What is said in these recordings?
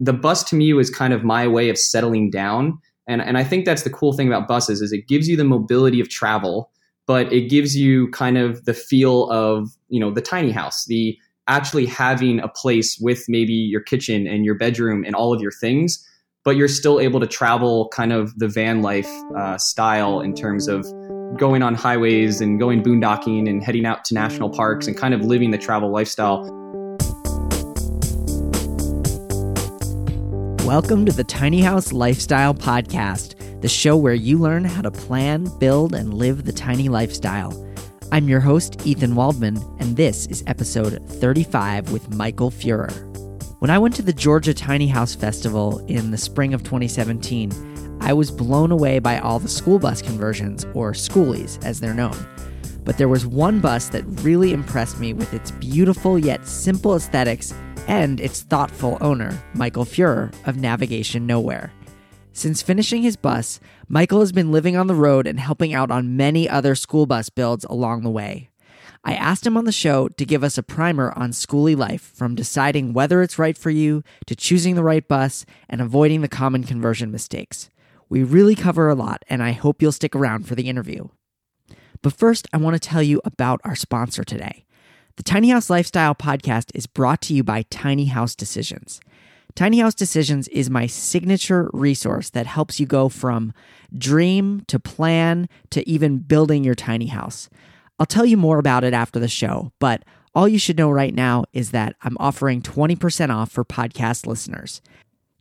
the bus to me was kind of my way of settling down. And, and I think that's the cool thing about buses is it gives you the mobility of travel, but it gives you kind of the feel of, you know, the tiny house, the actually having a place with maybe your kitchen and your bedroom and all of your things, but you're still able to travel kind of the van life uh, style in terms of going on highways and going boondocking and heading out to national parks and kind of living the travel lifestyle. Welcome to the Tiny House Lifestyle Podcast, the show where you learn how to plan, build, and live the tiny lifestyle. I'm your host, Ethan Waldman, and this is episode 35 with Michael Fuhrer. When I went to the Georgia Tiny House Festival in the spring of 2017, I was blown away by all the school bus conversions, or schoolies as they're known. But there was one bus that really impressed me with its beautiful yet simple aesthetics and its thoughtful owner, Michael Fuhrer of Navigation Nowhere. Since finishing his bus, Michael has been living on the road and helping out on many other school bus builds along the way. I asked him on the show to give us a primer on schoolie life from deciding whether it's right for you to choosing the right bus and avoiding the common conversion mistakes. We really cover a lot, and I hope you'll stick around for the interview. But first, I want to tell you about our sponsor today. The Tiny House Lifestyle podcast is brought to you by Tiny House Decisions. Tiny House Decisions is my signature resource that helps you go from dream to plan to even building your tiny house. I'll tell you more about it after the show, but all you should know right now is that I'm offering 20% off for podcast listeners.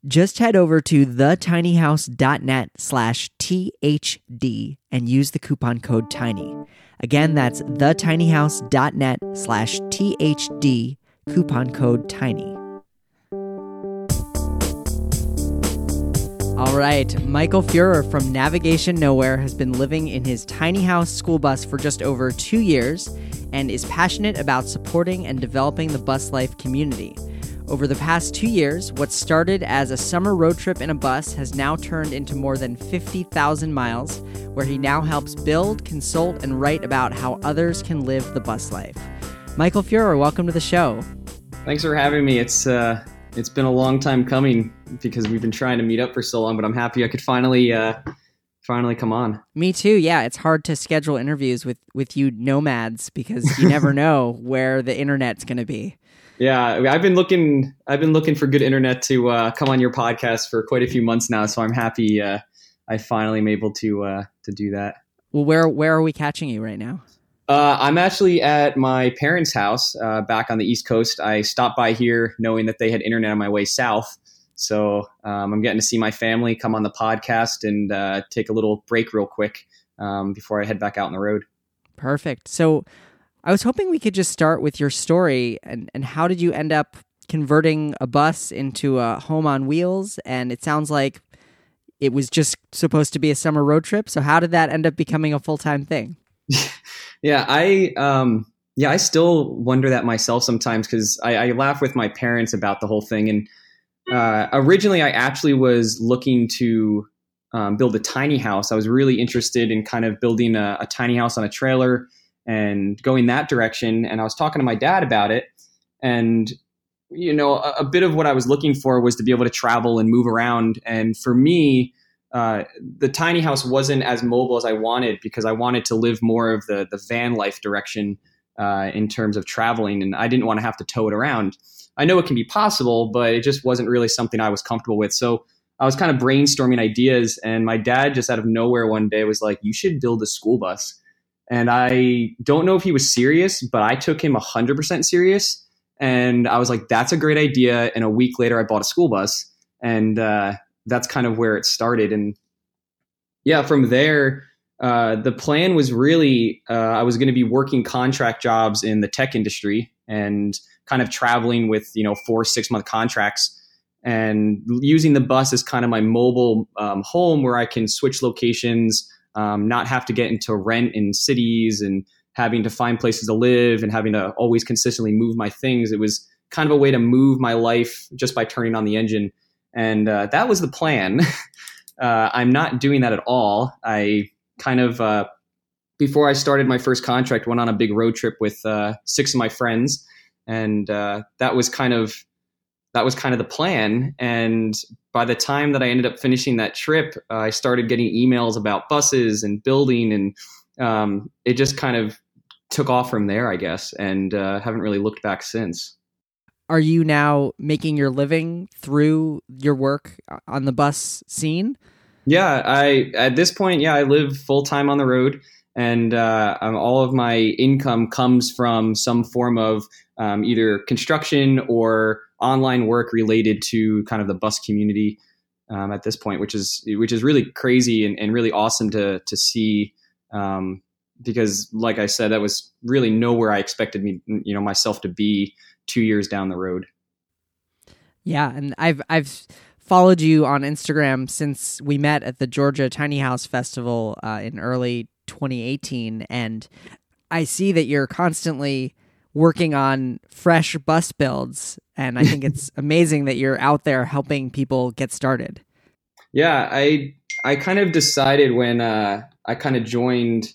Just head over to thetinyhouse.net slash THD and use the coupon code TINY. Again, that's thetinyhouse.net slash THD, coupon code TINY. All right, Michael Fuhrer from Navigation Nowhere has been living in his tiny house school bus for just over two years and is passionate about supporting and developing the bus life community. Over the past two years, what started as a summer road trip in a bus has now turned into more than 50,000 miles, where he now helps build, consult, and write about how others can live the bus life. Michael Fuhrer, welcome to the show. Thanks for having me. It's uh, it's been a long time coming because we've been trying to meet up for so long, but I'm happy I could finally uh, finally come on. Me too. Yeah, it's hard to schedule interviews with with you nomads because you never know where the internet's going to be. Yeah, I've been looking. I've been looking for good internet to uh, come on your podcast for quite a few months now. So I'm happy uh, I finally am able to uh, to do that. Well, where where are we catching you right now? Uh, I'm actually at my parents' house uh, back on the East Coast. I stopped by here knowing that they had internet on my way south. So um, I'm getting to see my family, come on the podcast, and uh, take a little break real quick um, before I head back out on the road. Perfect. So I was hoping we could just start with your story and, and how did you end up converting a bus into a home on wheels? And it sounds like it was just supposed to be a summer road trip. So how did that end up becoming a full time thing? yeah, I um, yeah, I still wonder that myself sometimes because I, I, laugh with my parents about the whole thing. And uh, originally, I actually was looking to um, build a tiny house. I was really interested in kind of building a, a tiny house on a trailer and going that direction. And I was talking to my dad about it. And, you know, a, a, bit of what I was looking for was to be able to travel and move around. And for me, uh, the tiny house wasn't as mobile as I wanted because I wanted to live more of the, the van life direction uh, in terms of traveling. And I didn't want to have to tow it around. I know it can be possible, but it just wasn't really something I was comfortable with. So I was kind of brainstorming ideas. And my dad just out of nowhere one day was like, You should build a school bus. And I don't know if he was serious, but I took him 100% serious. And I was like, that's a great idea. And a week later, I bought a school bus. And uh, that's kind of where it started. And yeah, from there, uh, the plan was really uh, I was going to be working contract jobs in the tech industry and kind of traveling with, you know, four, six month contracts and using the bus as kind of my mobile um, home where I can switch locations um, not have to get into rent in cities and having to find places to live and having to always consistently move my things. It was kind of a way to move my life just by turning on the engine. And uh, that was the plan. uh, I'm not doing that at all. I kind of, uh, before I started my first contract, went on a big road trip with uh, six of my friends. And uh, that was kind of that was kind of the plan. And by the time that I ended up finishing that trip, uh, I started getting emails about buses and building, and um, it just kind of took off from there, I guess, and uh, haven't really looked back since. Are you now making your living through your work on the bus scene? Yeah, I at this point, yeah, I live full time on the road, and uh, all of my income comes from some form of um, either construction or online work related to kind of the bus community um, at this point, which is which is really crazy and, and really awesome to to see. Um, because, like I said, that was really nowhere I expected me, you know, myself to be two years down the road. Yeah, and I've I've followed you on Instagram since we met at the Georgia Tiny House Festival uh, in early 2018, and I see that you're constantly working on fresh bus builds, and I think it's amazing that you're out there helping people get started. Yeah, I I kind of decided when uh, I kind of joined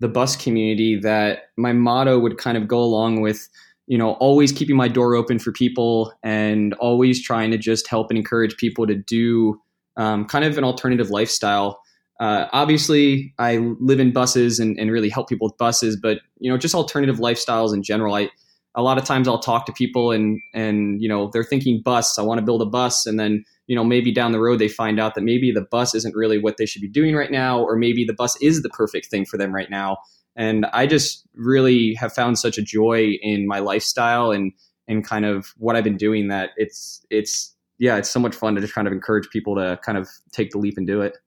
the bus community that my motto would kind of go along with you know, always keeping my door open for people and always trying to just help and encourage people to do um, kind of an alternative lifestyle. Uh, obviously, I live in buses and, and really help people with buses, but you know, just alternative lifestyles in general. I a lot of times I'll talk to people and and you know they're thinking bus. I want to build a bus, and then you know maybe down the road they find out that maybe the bus isn't really what they should be doing right now, or maybe the bus is the perfect thing for them right now. And I just really have found such a joy in my lifestyle and and kind of what I've been doing that it's it's yeah, it's so much fun to just kind of encourage people to kind of take the leap and do it.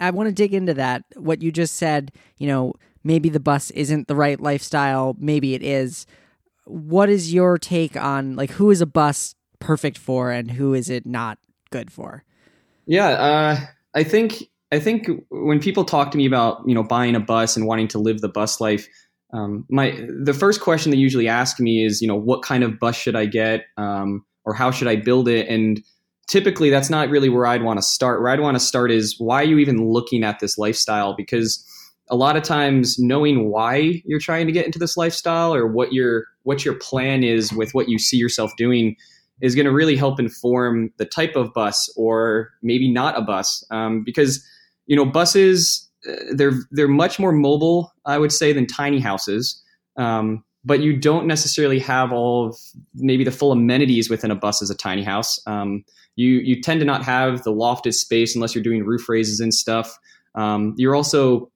I want to dig into that. What you just said, you know, maybe the bus isn't the right lifestyle, maybe it is. What is your take on like who is a bus perfect for and who is it not good for? Yeah, uh, I think I think when people talk to me about you know buying a bus and wanting to live the bus life, um, my the first question they usually ask me is you know what kind of bus should I get um, or how should I build it and typically that's not really where I'd want to start. Where I'd want to start is why are you even looking at this lifestyle because a lot of times knowing why you're trying to get into this lifestyle or what your what your plan is with what you see yourself doing is going to really help inform the type of bus or maybe not a bus um, because you know, buses uh, they're they're much more mobile, I would say, than tiny houses. Um, but you don't necessarily have all of maybe the full amenities within a bus as a tiny house. Um, you you tend to not have the lofted space unless you're doing roof raises and stuff. Um, you're also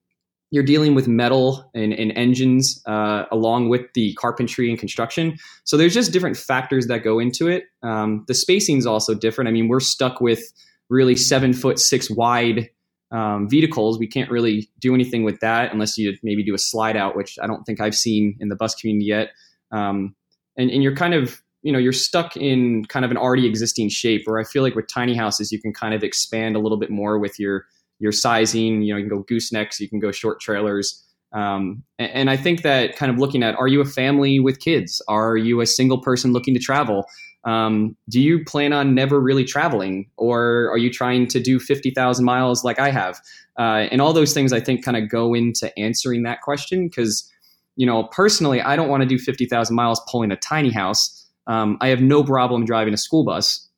you're dealing with metal and, and engines uh, along with the carpentry and construction. So there's just different factors that go into it. Um, the spacing is also different. I mean, we're stuck with really seven foot six wide um, vehicles, we can't really do anything with that unless you maybe do a slide out, which I don't think I've seen in the bus community yet. Um, and, and you're kind of, you know, you're stuck in kind of an already existing shape where I feel like with tiny houses, you can kind of expand a little bit more with your, your sizing, you know, you can go goosenecks, you can go short trailers. Um, and, and, I think that kind of looking at, are you a family with kids? Are you a single person looking to travel? Um, do you plan on never really traveling, or are you trying to do fifty thousand miles like I have? Uh, and all those things I think kind of go into answering that question because you know personally I don't want to do fifty thousand miles pulling a tiny house. Um, I have no problem driving a school bus,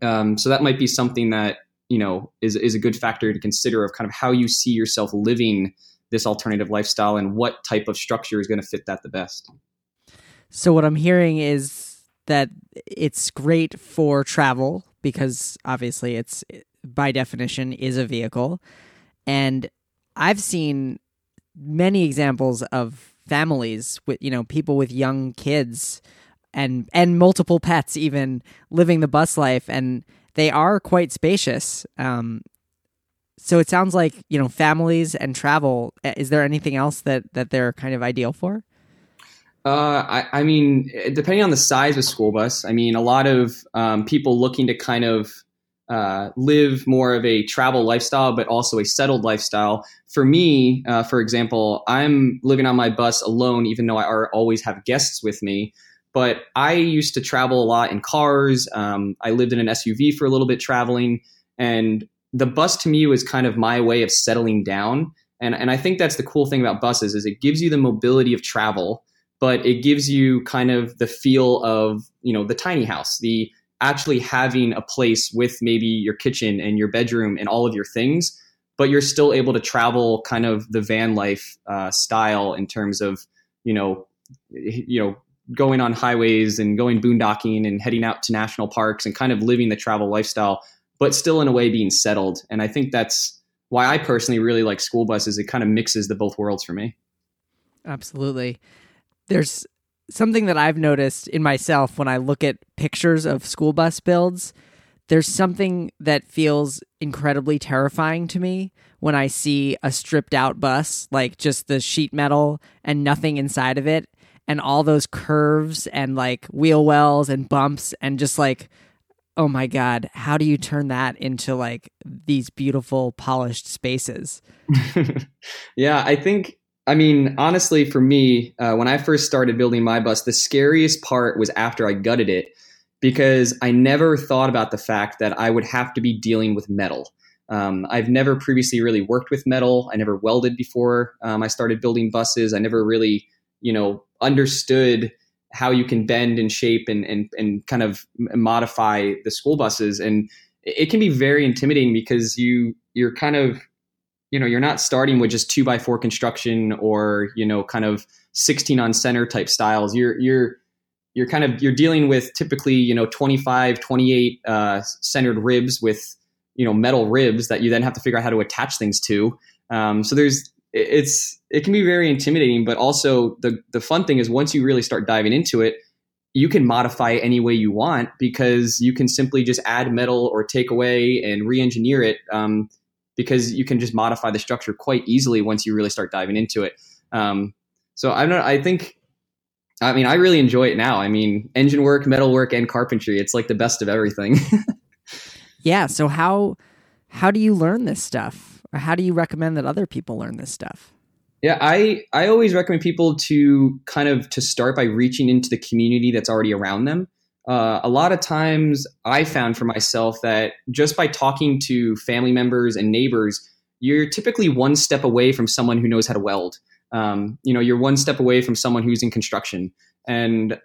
um, so that might be something that you know is is a good factor to consider of kind of how you see yourself living this alternative lifestyle and what type of structure is going to fit that the best. So what I'm hearing is that it's great for travel because obviously it's by definition is a vehicle and i've seen many examples of families with you know people with young kids and and multiple pets even living the bus life and they are quite spacious um, so it sounds like you know families and travel is there anything else that that they're kind of ideal for uh, I, I, mean, depending on the size of school bus, I mean, a lot of um, people looking to kind of uh, live more of a travel lifestyle, but also a settled lifestyle. For me, uh, for example, I'm living on my bus alone, even though I always have guests with me. But I used to travel a lot in cars. Um, I lived in an SUV for a little bit traveling, and the bus to me was kind of my way of settling down. And, and I think that's the cool thing about buses is it gives you the mobility of travel but it gives you kind of the feel of you know the tiny house the actually having a place with maybe your kitchen and your bedroom and all of your things, but you're still able to travel kind of the van life uh, style in terms of you know you know going on highways and going boondocking and heading out to national parks and kind of living the travel lifestyle, but still in a way being settled. And I think that's why I personally really like school buses. It kind of mixes the both worlds for me. Absolutely. There's something that I've noticed in myself when I look at pictures of school bus builds. There's something that feels incredibly terrifying to me when I see a stripped out bus, like just the sheet metal and nothing inside of it, and all those curves and like wheel wells and bumps, and just like, oh my God, how do you turn that into like these beautiful, polished spaces? yeah, I think I mean, honestly, for me, uh, when I first started building my bus, the scariest part was after I gutted it because I never thought about the fact that I would have to be dealing with metal. Um, I've never previously really worked with metal. I never welded before um, I started building buses. I never really, you know, understood how you can bend and shape and, and, and kind of modify the school buses. And it can be very intimidating because you, you're kind of you know you're not starting with just two by four construction or you know kind of 16 on center type styles you're you're you're kind of you're dealing with typically you know 25 28 uh, centered ribs with you know metal ribs that you then have to figure out how to attach things to um, so there's it's it can be very intimidating but also the the fun thing is once you really start diving into it you can modify any way you want because you can simply just add metal or take away and re-engineer it um, because you can just modify the structure quite easily once you really start diving into it. Um, so I don't. I think. I mean, I really enjoy it now. I mean, engine work, metal work, and carpentry. It's like the best of everything. yeah. So how how do you learn this stuff, or how do you recommend that other people learn this stuff? Yeah, I I always recommend people to kind of to start by reaching into the community that's already around them uh, a lot of times I found for myself that just by talking to family members and neighbors, you're typically one step away from someone who knows how to weld. Um, you know, you're one step away from someone who's in construction. And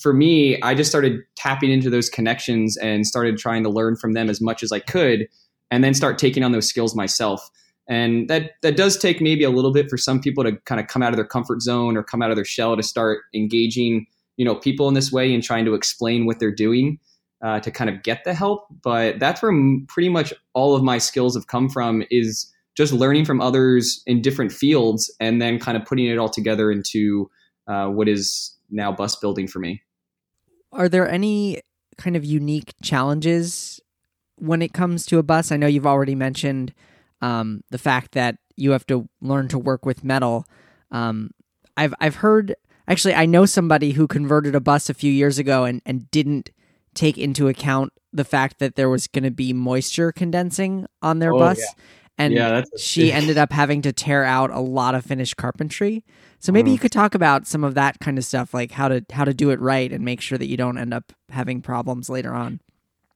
for me, I just started tapping into those connections and started trying to learn from them as much as I could, and then start taking on those skills myself. And that that does take maybe a little bit for some people to kind of come out of their comfort zone or come out of their shell to start engaging you know people in this way and trying to explain what they're doing uh, to kind of get the help but that's where pretty much all of my skills have come from is just learning from others in different fields and then kind of putting it all together into uh, what is now bus building for me are there any kind of unique challenges when it comes to a bus i know you've already mentioned um, the fact that you have to learn to work with metal um, I've I've heard Actually, I know somebody who converted a bus a few years ago and, and didn't take into account the fact that there was going to be moisture condensing on their oh, bus. Yeah. And yeah, she ended up having to tear out a lot of finished carpentry. So maybe mm. you could talk about some of that kind of stuff, like how to how to do it right and make sure that you don't end up having problems later on.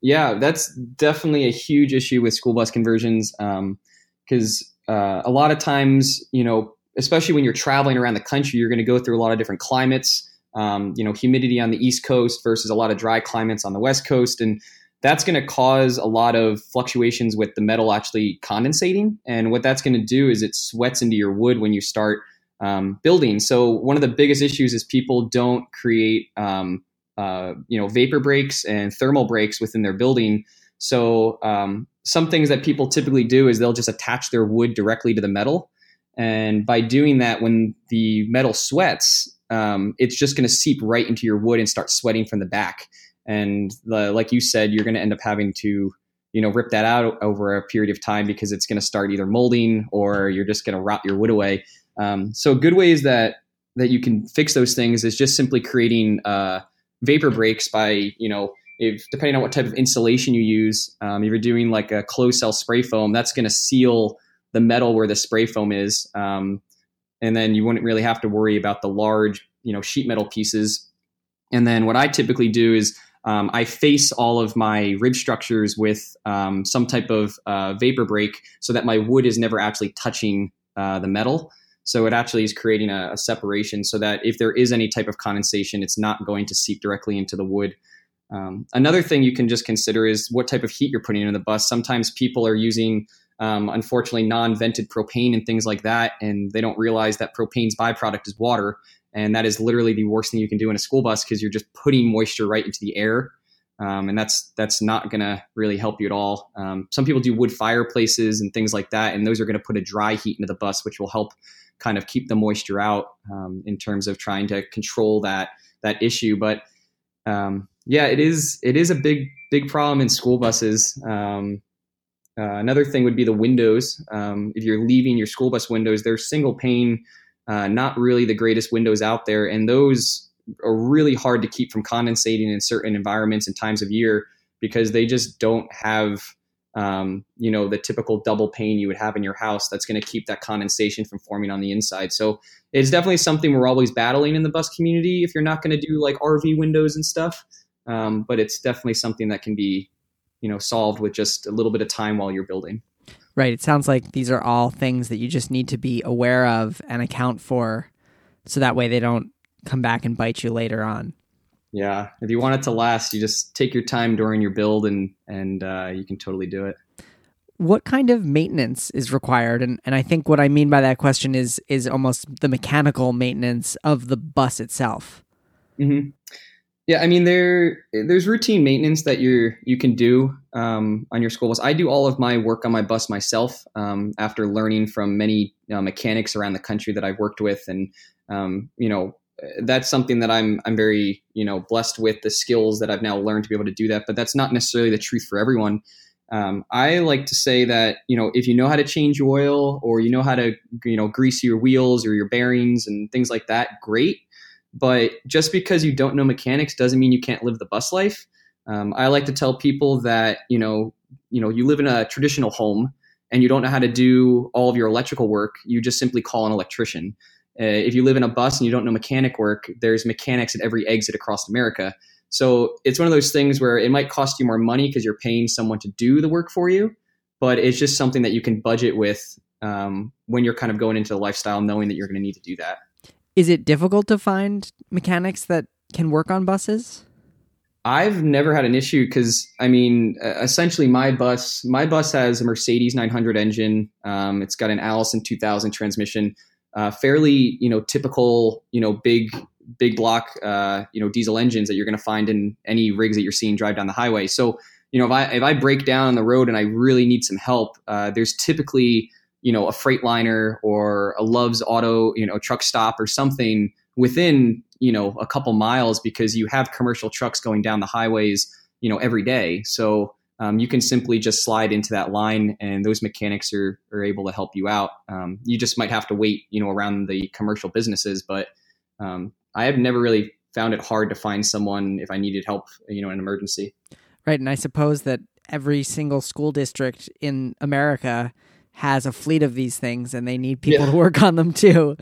Yeah, that's definitely a huge issue with school bus conversions because um, uh, a lot of times, you know, especially when you're traveling around the country, you're going to go through a lot of different climates. Um, you know, humidity on the East Coast versus a lot of dry climates on the West Coast, and that's going to cause a lot of fluctuations with the metal actually condensating. And what that's going to do is it sweats into your wood when you start um, building. So one of the biggest issues is people don't create, um, uh, you know, vapor breaks and thermal breaks within their building. So um, some things that people typically do is they'll just attach their wood directly to the metal and by doing that, when the metal sweats, um, it's just going to seep right into your wood and start sweating from the back. And the, like you said, you're going to end up having to, you know, rip that out over a period of time because it's going to start either molding or you're just going to rot your wood away. Um, so good ways that that you can fix those things is just simply creating uh, vapor breaks by, you know, if depending on what type of insulation you use, um, if you're doing like a closed cell spray foam, that's going to seal the metal where the spray foam is. Um, and then you wouldn't really have to worry about the large, you know, sheet metal pieces. And then what I typically do is um, I face all of my rib structures with um, some type of uh, vapor break so that my wood is never actually touching uh, the metal. So it actually is creating a, a, separation so that if there is any type of condensation, it's not going to seep directly into the wood. Um, another thing you can just consider is what type of heat you're putting in the bus. Sometimes people are using, um, unfortunately, non-vented propane and things like that, and they don't realize that propane's byproduct is water, and that is literally the worst thing you can do in a school bus because you're just putting moisture right into the air, um, and that's that's not going to really help you at all. Um, some people do wood fireplaces and things like that, and those are going to put a dry heat into the bus, which will help kind of keep the moisture out um, in terms of trying to control that that issue. But um, yeah, it is it is a big big problem in school buses. Um, uh, another thing would be the windows. Um, if you're leaving your school bus windows, they're single pane, uh, not really the greatest windows out there, and those are really hard to keep from condensating in certain environments and times of year because they just don't have um, you know, the typical double pane you would have in your house that's going to keep that condensation from forming on the inside. So it's definitely something we're always battling in the bus community if you're not going to do like RV windows and stuff. Um, but it's definitely something that can be, you know, solved with just a little bit of time while you're building. Right. It sounds like these are all things that you just need to be aware of and account for so that way they don't come back and bite you later on. Yeah, if you want it to last, you just take your time during your build, and and uh, you can totally do it. What kind of maintenance is required? And and I think what I mean by that question is is almost the mechanical maintenance of the bus itself. Mm-hmm. Yeah, I mean there there's routine maintenance that you you can do um, on your school bus. I do all of my work on my bus myself um, after learning from many uh, mechanics around the country that I've worked with, and um, you know that's something that I'm I'm very you know blessed with the skills that I've now learned to be able to do that. But that's not necessarily the truth for everyone. Um, I like to say that you know if you know how to change your oil or you know how to you know grease your wheels or your bearings and things like that, great. But just because you don't know mechanics doesn't mean you can't live the bus life. Um, I like to tell people that you know you know you live in a traditional home and you don't know how to do all of your electrical work. You just simply call an electrician. Uh, if you live in a bus and you don't know mechanic work, there's mechanics at every exit across America. So it's one of those things where it might cost you more money because you're paying someone to do the work for you, but it's just something that you can budget with um, when you're kind of going into the lifestyle, knowing that you're going to need to do that. Is it difficult to find mechanics that can work on buses? I've never had an issue because I mean, essentially, my bus my bus has a Mercedes 900 engine. Um, it's got an Allison 2000 transmission uh, fairly you know typical you know big big block uh, you know diesel engines that you're going to find in any rigs that you're seeing drive down the highway. So you know if I if I break down on the road and I really need some help, uh, there's typically you know a Freightliner or a Love's Auto you know truck stop or something within you know a couple miles because you have commercial trucks going down the highways you know every day. So um, you can simply just slide into that line and those mechanics are, are able to help you out. Um, you just might have to wait, you know, around the commercial businesses, but um, I have never really found it hard to find someone if I needed help, you know, in an emergency. Right. And I suppose that every single school district in America has a fleet of these things and they need people yeah. to work on them too.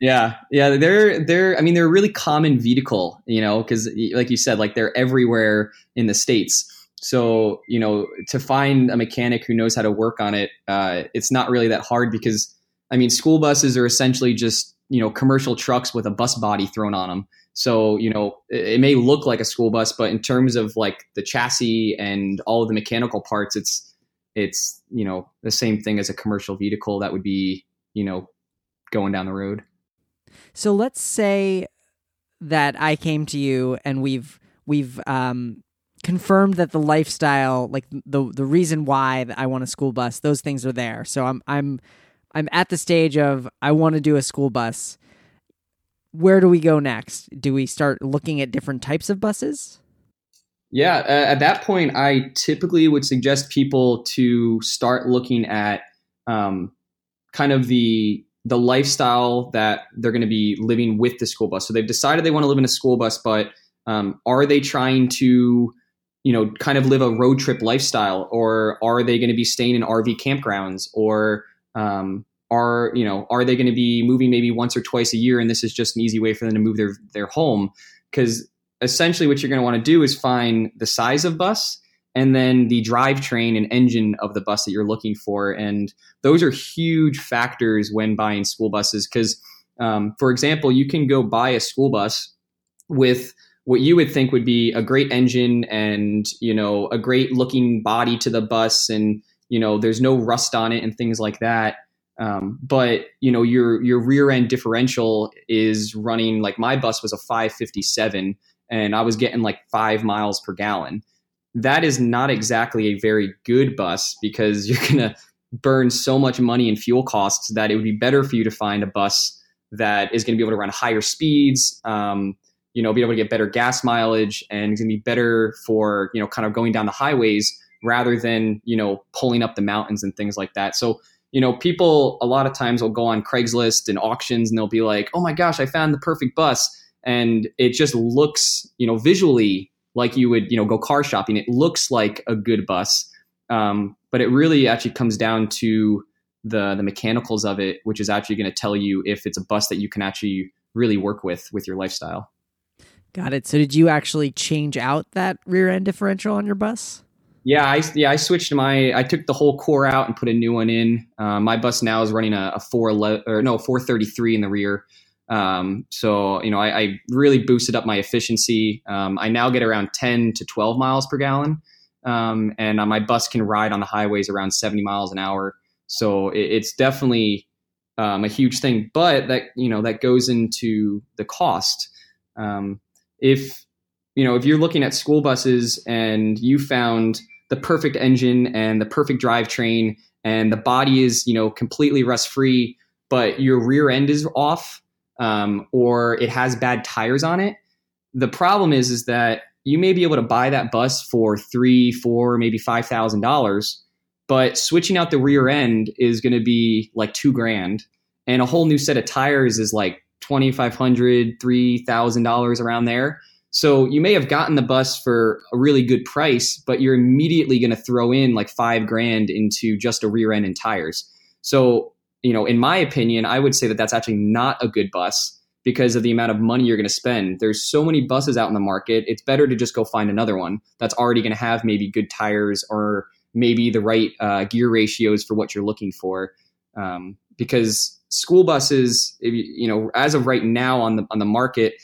Yeah, yeah, they're they're. I mean, they're a really common vehicle, you know, because like you said, like they're everywhere in the states. So, you know, to find a mechanic who knows how to work on it, uh, it's not really that hard because, I mean, school buses are essentially just, you know, commercial trucks with a bus body thrown on them. So, you know, it, it may look like a school bus, but in terms of like the chassis and all of the mechanical parts, it's, it's, you know, the same thing as a commercial vehicle that would be, you know, going down the road. So let's say that I came to you and we've, we've, um, confirmed that the lifestyle, like the the reason why I want a school bus, those things are there. So I'm I'm I'm at the stage of I want to do a school bus. Where do we go next? Do we start looking at different types of buses? Yeah, uh, at that point, I typically would suggest people to start looking at um, kind of the the lifestyle that they're going to be living with the school bus. So they've decided they want to live in a school bus, but um, are they trying to you know, kind of live a road trip lifestyle, or are they going to be staying in RV campgrounds, or um, are you know, are they going to be moving maybe once or twice a year, and this is just an easy way for them to move their their home? Because essentially, what you're going to want to do is find the size of bus and then the drivetrain and engine of the bus that you're looking for, and those are huge factors when buying school buses. Because, um, for example, you can go buy a school bus with what you would think would be a great engine and you know a great looking body to the bus and you know there's no rust on it and things like that. Um, but you know your your rear end differential is running like my bus was a 557 and i was getting like five miles per gallon. That is not exactly a very good bus because you're going to burn so much money in fuel costs that it would be better for you to find a bus that is going to be able to run higher speeds um, you know, be able to get better gas mileage and it's going to be better for, you know, kind of going down the highways rather than, you know, pulling up the mountains and things like that. So, you know, people a lot of times will go on Craigslist and auctions and they'll be like, oh my gosh, I found the perfect bus. And it just looks, you know, visually like you would, you know, go car shopping. It looks like a good bus. Um, but it really actually comes down to the the mechanicals of it, which is actually going to tell you if it's a bus that you can actually really work with with your lifestyle. Got it. So did you actually change out that rear end differential on your bus? Yeah, I yeah I switched my I took the whole core out and put a new one in. Uh, my bus now is running a, a four or no four thirty three in the rear. Um, so you know I, I, really boosted up my efficiency. Um, I now get around ten to twelve miles per gallon, um, and uh, my bus can ride on the highways around seventy miles an hour. So it, it's definitely um, a huge thing. But that you know that goes into the cost. Um, if you know if you're looking at school buses and you found the perfect engine and the perfect drivetrain and the body is you know completely rust free but your rear end is off um, or it has bad tires on it the problem is is that you may be able to buy that bus for three four maybe five thousand dollars but switching out the rear end is going to be like two grand and a whole new set of tires is like $2,500, $3,000 around there. So you may have gotten the bus for a really good price, but you're immediately going to throw in like five grand into just a rear end and tires. So, you know, in my opinion, I would say that that's actually not a good bus because of the amount of money you're going to spend. There's so many buses out in the market. It's better to just go find another one that's already going to have maybe good tires or maybe the right uh, gear ratios for what you're looking for. Um, because school buses, you, you, know, as of right now on the on the market,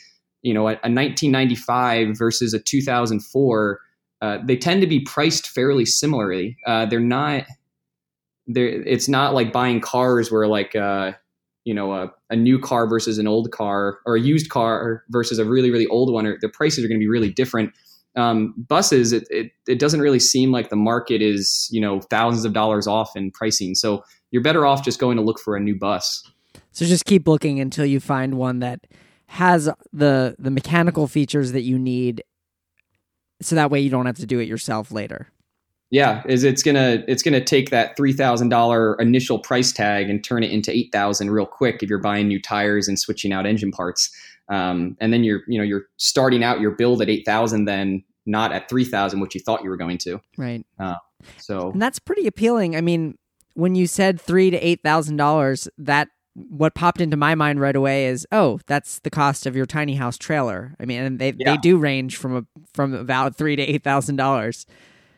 you know, a, a 1995 versus a 2004, uh, they tend to be priced fairly similarly. Uh, they're not. They're, it's not like buying cars where like uh, you know a, a new car versus an old car or a used car versus a really really old one. Or the prices are going to be really different. Um, buses, it, it it doesn't really seem like the market is you know thousands of dollars off in pricing. So you're better off just going to look for a new bus. So just keep looking until you find one that has the the mechanical features that you need so that way you don't have to do it yourself later. Yeah, is it's gonna it's gonna take that three thousand dollar initial price tag and turn it into eight thousand real quick if you're buying new tires and switching out engine parts. Um, and then you're you know you're starting out your build at eight thousand, then not at three thousand, which you thought you were going to. Right. Uh, so and that's pretty appealing. I mean, when you said three to eight thousand dollars, that what popped into my mind right away is, oh, that's the cost of your tiny house trailer. I mean, and they yeah. they do range from a from about three to eight thousand dollars.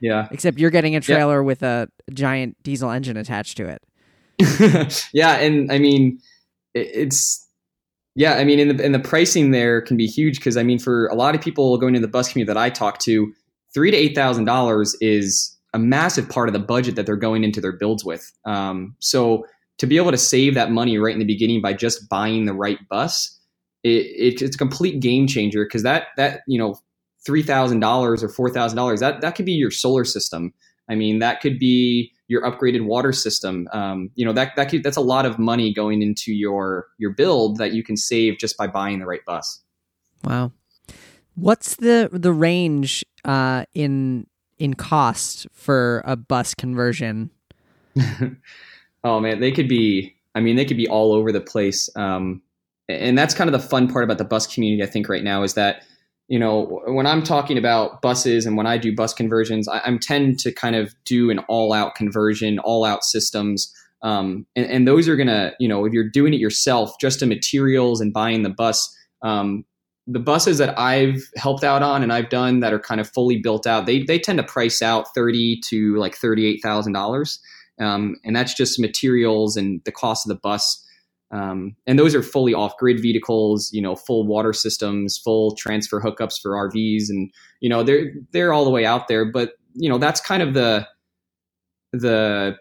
Yeah. Except you're getting a trailer yeah. with a giant diesel engine attached to it. yeah, and I mean, it's yeah, I mean, in the in the pricing there can be huge because I mean, for a lot of people going to the bus community that I talk to, three to eight thousand dollars is a massive part of the budget that they're going into their builds with. Um, so to be able to save that money right in the beginning by just buying the right bus, it, it, it's a complete game changer because that that you know three thousand dollars or four thousand dollars that that could be your solar system. I mean, that could be your upgraded water system. Um, you know, that that could, that's a lot of money going into your your build that you can save just by buying the right bus. Wow. What's the the range uh, in in cost for a bus conversion? oh man, they could be. I mean, they could be all over the place. Um, and that's kind of the fun part about the bus community. I think right now is that you know when I'm talking about buses and when I do bus conversions, I, am tend to kind of do an all-out conversion, all-out systems. Um, and, and, those are gonna, you know, if you're doing it yourself, just the materials and buying the bus, um, the buses that I've helped out on and I've done that are kind of fully built out, they they tend to price out thirty to like thirty eight thousand um, dollars, and that's just materials and the cost of the bus. Um, and those are fully off grid vehicles, you know, full water systems, full transfer hookups for RVs, and you know they're they're all the way out there. But you know that's kind of the the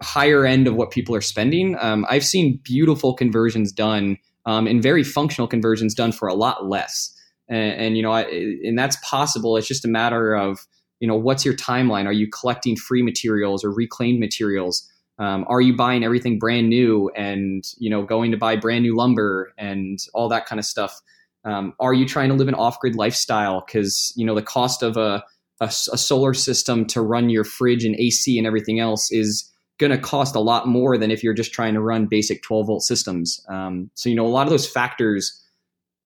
higher end of what people are spending. Um, I've seen beautiful conversions done um, and very functional conversions done for a lot less. And, and you know, I, and that's possible. It's just a matter of you know what's your timeline. Are you collecting free materials or reclaimed materials? Um, are you buying everything brand new and you know going to buy brand new lumber and all that kind of stuff? Um, are you trying to live an off-grid lifestyle because you know the cost of a, a, a solar system to run your fridge and AC and everything else is going to cost a lot more than if you're just trying to run basic 12 volt systems. Um, so, you know, a lot of those factors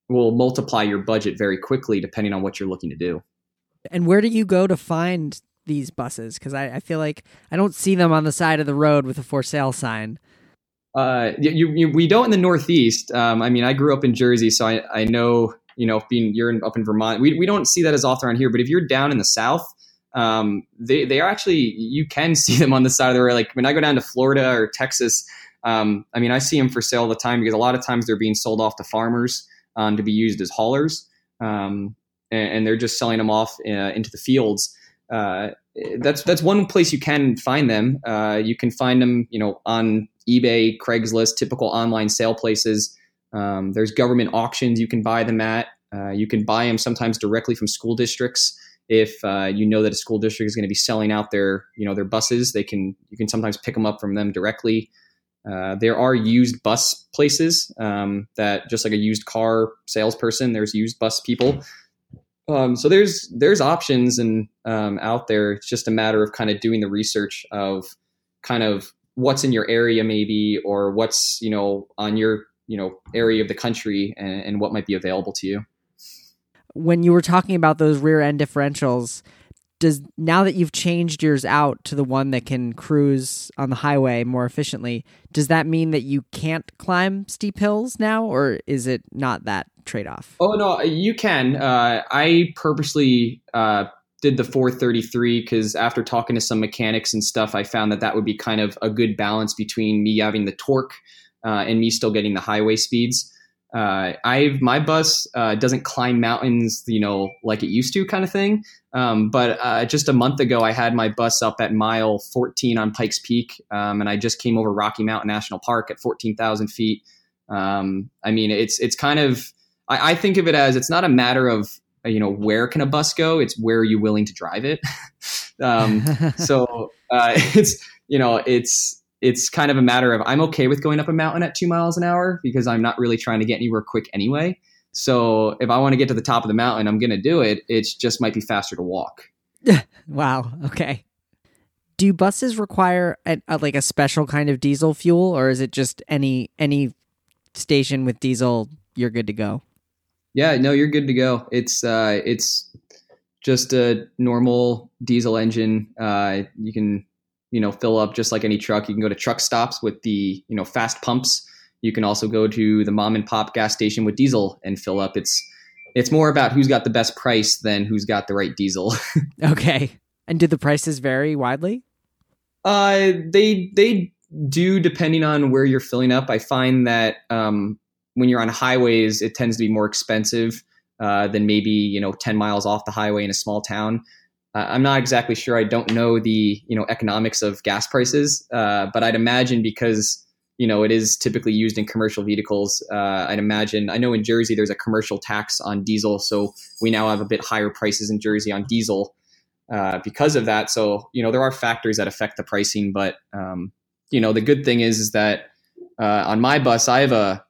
will multiply your budget very quickly depending on what you're looking to do. And where do you go to find these buses? Because I, I, feel like I don't see them on the side of the road with a for sale sign. Uh, you, you, we don't in the Northeast. Um, I mean, I grew up in Jersey, so I, I know, you know, being you're in, up in Vermont, we, we don't see that as often around here. But if you're down in the South, um, they they are actually you can see them on the side of the road. Like when I go down to Florida or Texas, um, I mean I see them for sale all the time because a lot of times they're being sold off to farmers um, to be used as haulers, um, and, and, they're just selling them off uh, into the fields. Uh, that's that's one place you can find them. Uh, you can find them, you know, on eBay, Craigslist, typical online sale places. Um, there's government auctions you can buy them at. Uh, you can buy them sometimes directly from school districts if uh, you know that a school district is going to be selling out their you know their buses they can you can sometimes pick them up from them directly. Uh, there are used bus places um, that just like a used car salesperson there's used bus people. Um, so there's there's options and um, out there. It's just a matter of kind of doing the research of kind of what's in your area maybe or what's you know on your you know area of the country and, and what might be available to you when you were talking about those rear end differentials, does now that you've changed yours out to the one that can cruise on the highway more efficiently, does that mean that you can't climb steep hills now, or is it not that trade off? Oh no, you can. Uh, I purposely uh, did the 433 because after talking to some mechanics and stuff, I found that that would be kind of a good balance between me having the torque uh, and me still getting the highway speeds uh, I've my bus uh, doesn't climb mountains, you know, like it used to, kind of thing. Um, but uh, just a month ago, I had my bus up at mile 14 on Pikes Peak, um, and I just came over Rocky Mountain National Park at 14,000 feet. Um, I mean, it's it's kind of I, I, think of it as it's not a matter of you know where can a bus go; it's where are you willing to drive it. Um, so uh, it's you know it's it's kind of a matter of I'm okay with going up a mountain at two miles an hour because I'm not really trying to get anywhere quick anyway. So if I want to get to the top of the mountain, I'm going to do it. It just might be faster to walk. wow. Okay. Do buses require a, a, like a special kind of diesel fuel, or is it just any any station with diesel? You're good to go. Yeah. No, you're good to go. It's uh, it's just a normal diesel engine. Uh, you can you know fill up just like any truck. You can go to truck stops with the you know fast pumps. You can also go to the mom and pop gas station with diesel and fill up. It's it's more about who's got the best price than who's got the right diesel. okay. And do the prices vary widely? Uh, they they do depending on where you're filling up. I find that um, when you're on highways, it tends to be more expensive uh, than maybe you know 10 miles off the highway in a small town. Uh, I'm not exactly sure. I don't know the you know economics of gas prices, uh, but I'd imagine because you know it is typically used in commercial vehicles. Uh, I'd imagine. I know in Jersey there's a commercial tax on diesel, so we now have a bit higher prices in Jersey on diesel uh, because of that. So you know there are factors that affect the pricing, but um, you know the good thing is is that uh, on my bus I have a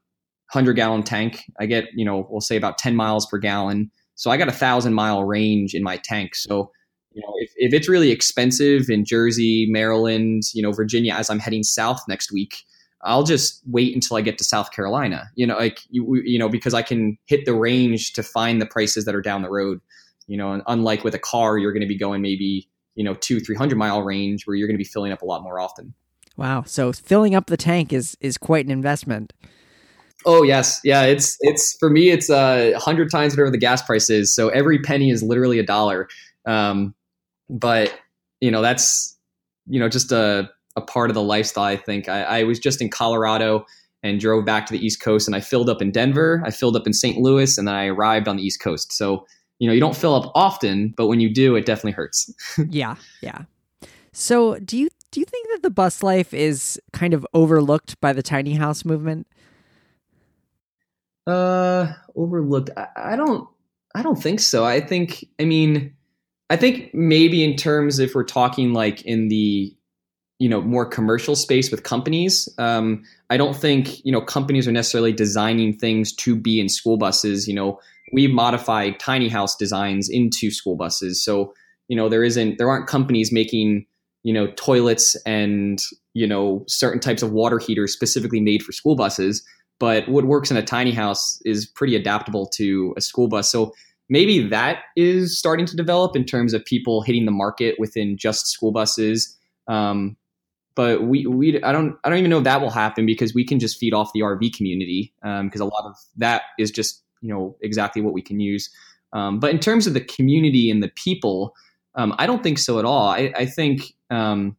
hundred gallon tank. I get you know we'll say about ten miles per gallon. So I got a thousand mile range in my tank. So you know, if, if it's really expensive in Jersey, Maryland, you know, Virginia, as I'm heading south next week, I'll just wait until I get to South Carolina, you know, like, you, you know, because I can hit the range to find the prices that are down the road, you know, and unlike with a car, you're going to be going maybe, you know, two, 300 mile range where you're going to be filling up a lot more often. Wow. So filling up the tank is, is quite an investment. Oh yes, yeah. It's it's for me. It's a uh, hundred times whatever the gas price is. So every penny is literally a dollar. Um, but you know that's you know just a, a part of the lifestyle i think I, I was just in colorado and drove back to the East Coast. And I filled up in Denver, I filled up in St. Louis, and then I arrived on the East Coast. So, you know, you don't fill up often, but when you do, it definitely hurts. yeah, yeah. So, do you do you think that the bus life is kind of overlooked by the tiny house movement? Uh, overlooked. I, I don't. I don't think so. I think. I mean, I think maybe in terms if we're talking like in the you know more commercial space with companies um, i don't think you know companies are necessarily designing things to be in school buses. You know we modify tiny house designs into school buses. So you know there isn't there aren't companies making you know toilets and you know certain types of water heaters specifically made for school buses. But what works in a tiny house is pretty adaptable to a school bus. So maybe that is starting to develop in terms of people hitting the market within just school buses um, but we we I don't I don't even know if that will happen because we can just feed off the RV community because um, a lot of that is just you know exactly what we can use. Um, but in terms of the community and the people, um, I don't think so at all. I, I think um,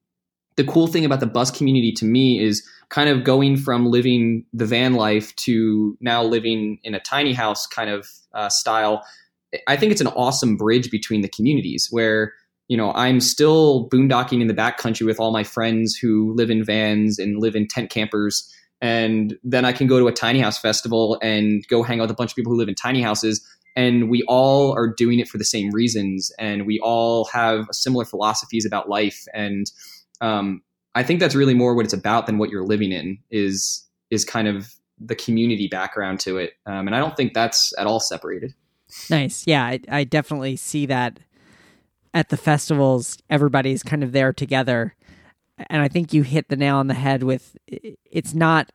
the cool thing about the bus community to me is kind of going from living the van life to now living in a tiny house kind of uh, style. I think it's an awesome bridge between the communities where you know, I'm still boondocking in the backcountry with all my friends who live in vans and live in tent campers. And then I can go to a tiny house festival and go hang out with a bunch of people who live in tiny houses. And we all are doing it for the same reasons. And we all have similar philosophies about life. And um, I think that's really more what it's about than what you're living in is is kind of the community background to it. Um, and I don't think that's at all separated. Nice. Yeah, I, I definitely see that at the festivals, everybody's kind of there together. And I think you hit the nail on the head with it's not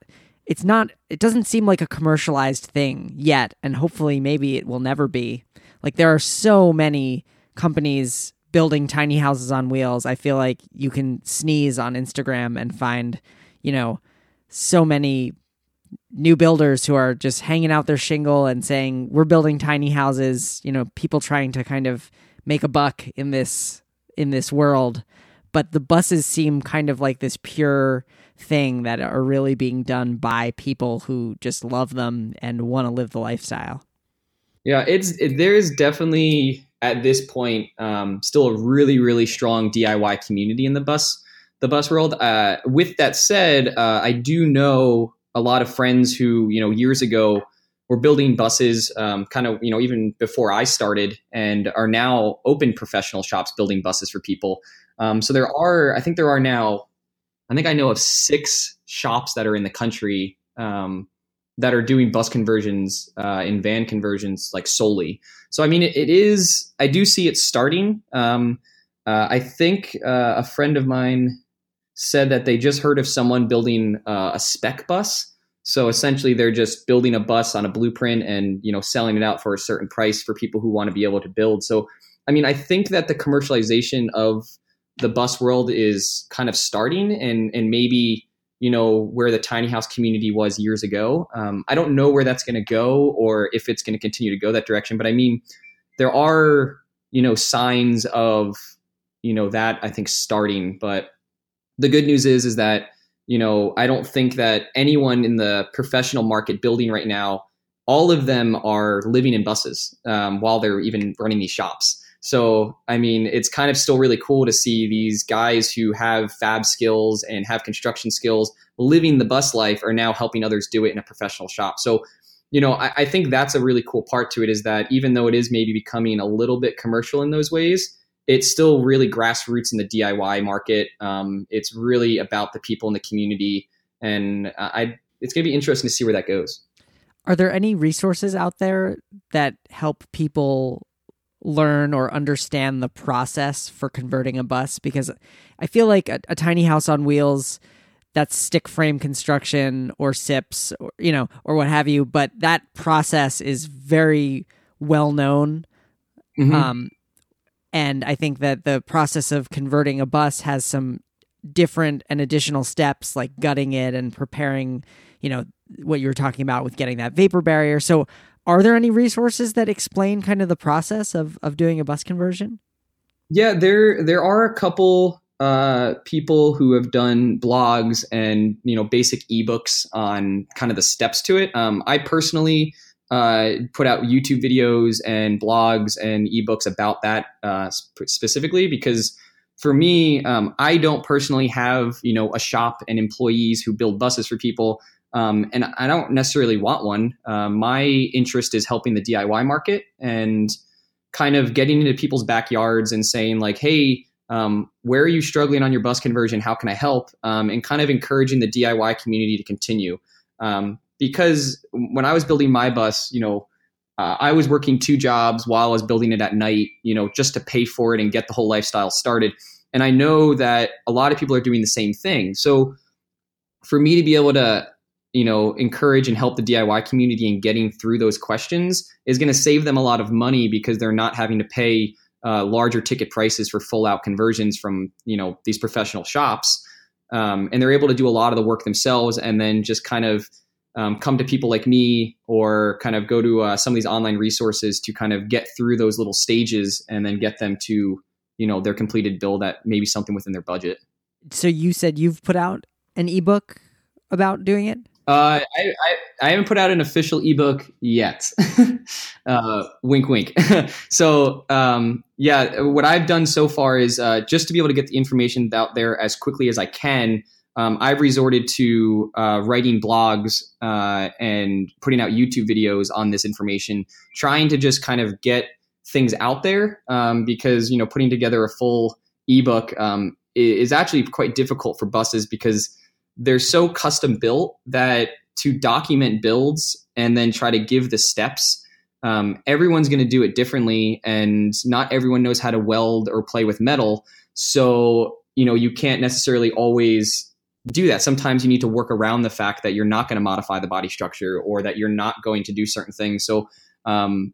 it's not it doesn't seem like a commercialized thing yet and hopefully maybe it will never be. Like there are so many companies building tiny houses on wheels. I feel like you can sneeze on Instagram and find, you know, so many new builders who are just hanging out their shingle and saying we're building tiny houses, you know, people trying to kind of make a buck in this in this world. But the buses seem kind of like this pure thing that are really being done by people who just love them and want to live the lifestyle. Yeah it's it, there is definitely at this point um, still a really really strong diy community in the bus the bus world. Uh, with that said uh, i do know a lot of friends who you know years ago we're building buses um, kind of you know even before i started and are now open professional shops building buses for people. Um, so there are i think there are now i think i know of six shops that are in the country um, that are doing bus conversions uh, in van conversions like solely. So i mean it, it is i do see it starting. Um, uh, i think uh, a friend of mine said that they just heard of someone building uh, a spec bus so essentially, they're just building a bus on a blueprint and you know selling it out for a certain price for people who want to be able to build. So, I mean, I think that the commercialization of the bus world is kind of starting, and and maybe you know where the tiny house community was years ago. Um, I don't know where that's going to go or if it's going to continue to go that direction. But I mean, there are you know signs of you know that I think starting. But the good news is is that you know, I don't think that anyone in the professional market building right now, all of them are living in buses um, while they're even running these shops. So, I mean, it's kind of still really cool to see these guys who have fab skills and have construction skills living the bus life are now helping others do it in a professional shop. So, you know, I, I think that's a really cool part to it is that even though it is maybe becoming a little bit commercial in those ways, it's still really grassroots in the DIY market. Um, it's really about the people in the community, and I it's going to be interesting to see where that goes. Are there any resources out there that help people learn or understand the process for converting a bus? Because I feel like a, a tiny house on wheels that's stick frame construction or SIPs or you know or what have you, but that process is very well known. Mm-hmm. Um, and I think that the process of converting a bus has some different and additional steps like gutting it and preparing, you know, what you were talking about with getting that vapor barrier. So are there any resources that explain kind of the process of of doing a bus conversion? Yeah, there there are a couple uh, people who have done blogs and you know basic ebooks on kind of the steps to it. Um, I personally uh, put out YouTube videos and blogs and ebooks about that uh, sp- specifically because for me, um, I don't personally have you know a shop and employees who build buses for people, um, and I don't necessarily want one. Uh, my interest is helping the DIY market and kind of getting into people's backyards and saying like, hey um, where are you struggling on your bus conversion? How can I help? Um, and kind of encouraging the DIY community to continue. Um, because when I was building my bus, you know, uh, I was working two jobs while I was building it at night, you know, just to pay for it and get the whole lifestyle started. And I know that a lot of people are doing the same thing. So for me to be able to, you know, encourage and help the DIY community in getting through those questions is going to save them a lot of money because they're not having to pay uh, larger ticket prices for full out conversions from you know these professional shops, um, and they're able to do a lot of the work themselves, and then just kind of um, come to people like me or kind of go to uh, some of these online resources to kind of get through those little stages and then get them to you know their completed bill that maybe something within their budget. So you said you've put out an ebook about doing it. Uh, I, I, I haven't put out an official ebook yet. uh, wink, wink. so um, yeah, what I've done so far is uh, just to be able to get the information out there as quickly as I can. Um, I've resorted to uh, writing blogs uh, and putting out YouTube videos on this information, trying to just kind of get things out there um, because you know putting together a full ebook um, is actually quite difficult for buses because they're so custom built that to document builds and then try to give the steps um, everyone's going to do it differently and not everyone knows how to weld or play with metal. So you know you can't necessarily always do that. Sometimes you need to work around the fact that you're not going to modify the body structure or that you're not going to do certain things. So um,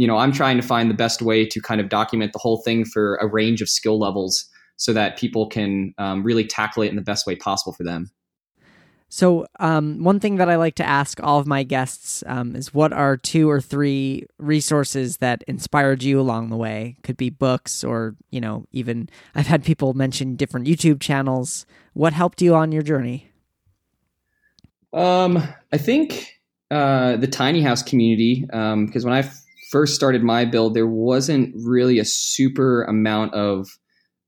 you know i'm trying to find the best way to kind of document the whole thing for a range of skill levels so that people can um, really tackle it in the best way possible for them so, um, one thing that I like to ask all of my guests um, is what are two or three resources that inspired you along the way? Could be books or, you know, even I've had people mention different YouTube channels. What helped you on your journey? Um, I think uh, the tiny house community, because um, when I f- first started my build, there wasn't really a super amount of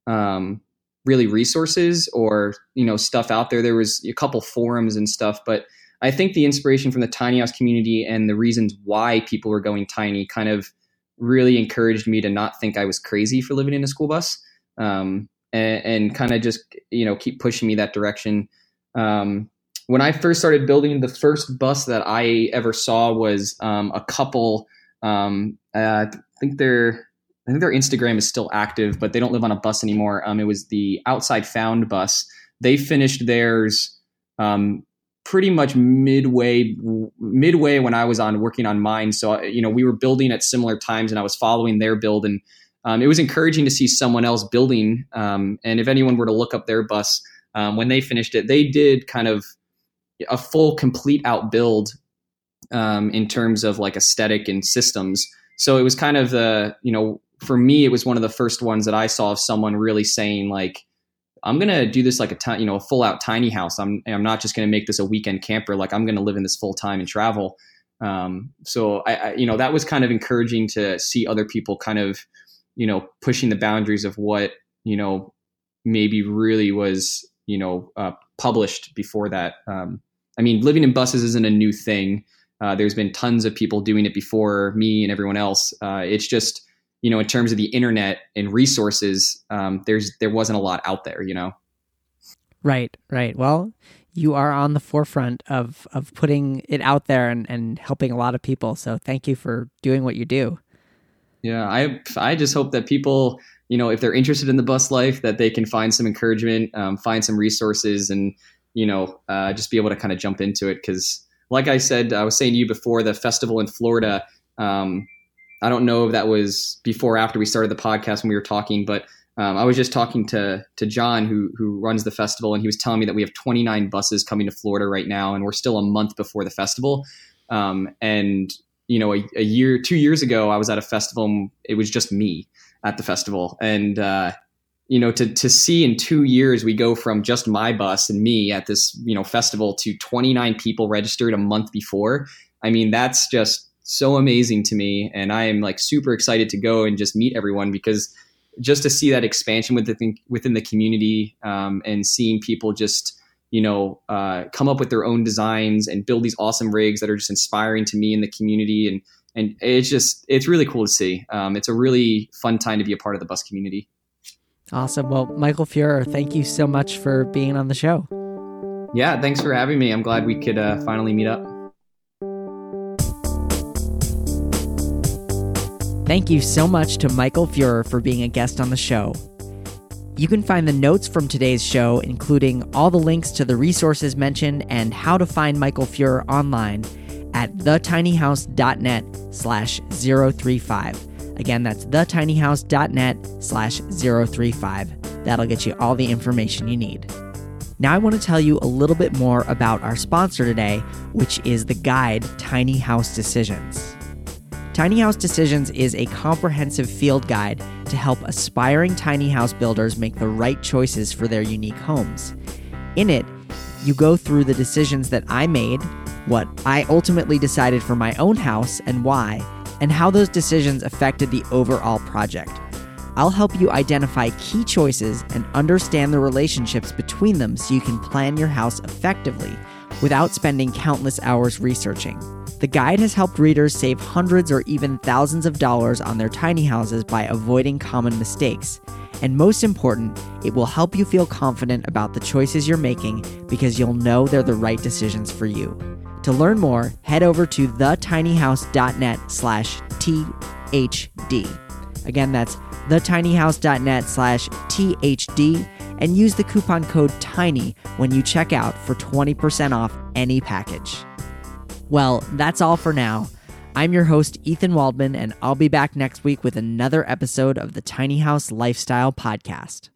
um, really resources or you know stuff out there. There was a couple forums and stuff, but I think the inspiration from the tiny house community and the reasons why people were going tiny kind of really encouraged me to not think I was crazy for living in a school bus, um, and, and kind of just you know keep pushing me that direction. Um, when I first started building, the first bus that I ever saw was um, a couple. Um, uh, I think they're I think their Instagram is still active, but they don't live on a bus anymore. Um, it was the Outside Found bus. They finished theirs um, pretty much midway midway when I was on working on mine. So uh, you know we were building at similar times, and I was following their build, and um, it was encouraging to see someone else building. Um, and if anyone were to look up their bus um, when they finished it, they did kind of a full complete out build um, in terms of like aesthetic and systems. So it was kind of the you know for me, it was one of the first ones that I saw of someone really saying like, I'm gonna do this like a t- you know a full out tiny house. I'm I'm not just gonna make this a weekend camper. Like I'm gonna live in this full time and travel. Um, so I, I, you know that was kind of encouraging to see other people kind of you know pushing the boundaries of what you know maybe really was you know uh, published before that. Um, I mean, living in buses isn't a new thing. Uh, there's been tons of people doing it before me and everyone else. Uh, it's just you know, in terms of the internet and resources, um, there's there wasn't a lot out there, you know. Right, right. Well, you are on the forefront of of putting it out there and, and helping a lot of people. So thank you for doing what you do. Yeah, I I just hope that people, you know, if they're interested in the bus life, that they can find some encouragement, um, find some resources, and you know, uh, just be able to kind of jump into it. Because, like I said, I was saying to you before, the festival in Florida. Um, I don't know if that was before or after we started the podcast when we were talking, but um, I was just talking to to John who who runs the festival, and he was telling me that we have 29 buses coming to Florida right now, and we're still a month before the festival. Um, and you know, a, a, year, two years ago, I was at a festival, and it was just me at the festival, and uh, you know, to to see in two years we go from just my bus and me at this you know festival to 29 people registered a month before. I mean, that's just so amazing to me, and I am like super excited to go and just meet everyone because just to see that expansion within within the community um, and seeing people just you know uh, come up with their own designs and build these awesome rigs that are just inspiring to me in the community and and it's just it's really cool to see. Um, it's a really fun time to be a part of the bus community. Awesome. Well, Michael Fuhrer, thank you so much for being on the show. Yeah, thanks for having me. I'm glad we could uh, finally meet up. Thank you so much to Michael Fuhrer for being a guest on the show. You can find the notes from today's show, including all the links to the resources mentioned and how to find Michael Fuhrer online at thetinyhouse.net slash 035. Again, that's thetinyhouse.net slash 035. That'll get you all the information you need. Now, I want to tell you a little bit more about our sponsor today, which is the guide Tiny House Decisions. Tiny House Decisions is a comprehensive field guide to help aspiring tiny house builders make the right choices for their unique homes. In it, you go through the decisions that I made, what I ultimately decided for my own house and why, and how those decisions affected the overall project. I'll help you identify key choices and understand the relationships between them so you can plan your house effectively without spending countless hours researching. The guide has helped readers save hundreds or even thousands of dollars on their tiny houses by avoiding common mistakes. And most important, it will help you feel confident about the choices you're making because you'll know they're the right decisions for you. To learn more, head over to thetinyhouse.net slash THD. Again, that's thetinyhouse.net slash THD and use the coupon code TINY when you check out for 20% off any package. Well, that's all for now. I'm your host, Ethan Waldman, and I'll be back next week with another episode of the Tiny House Lifestyle Podcast.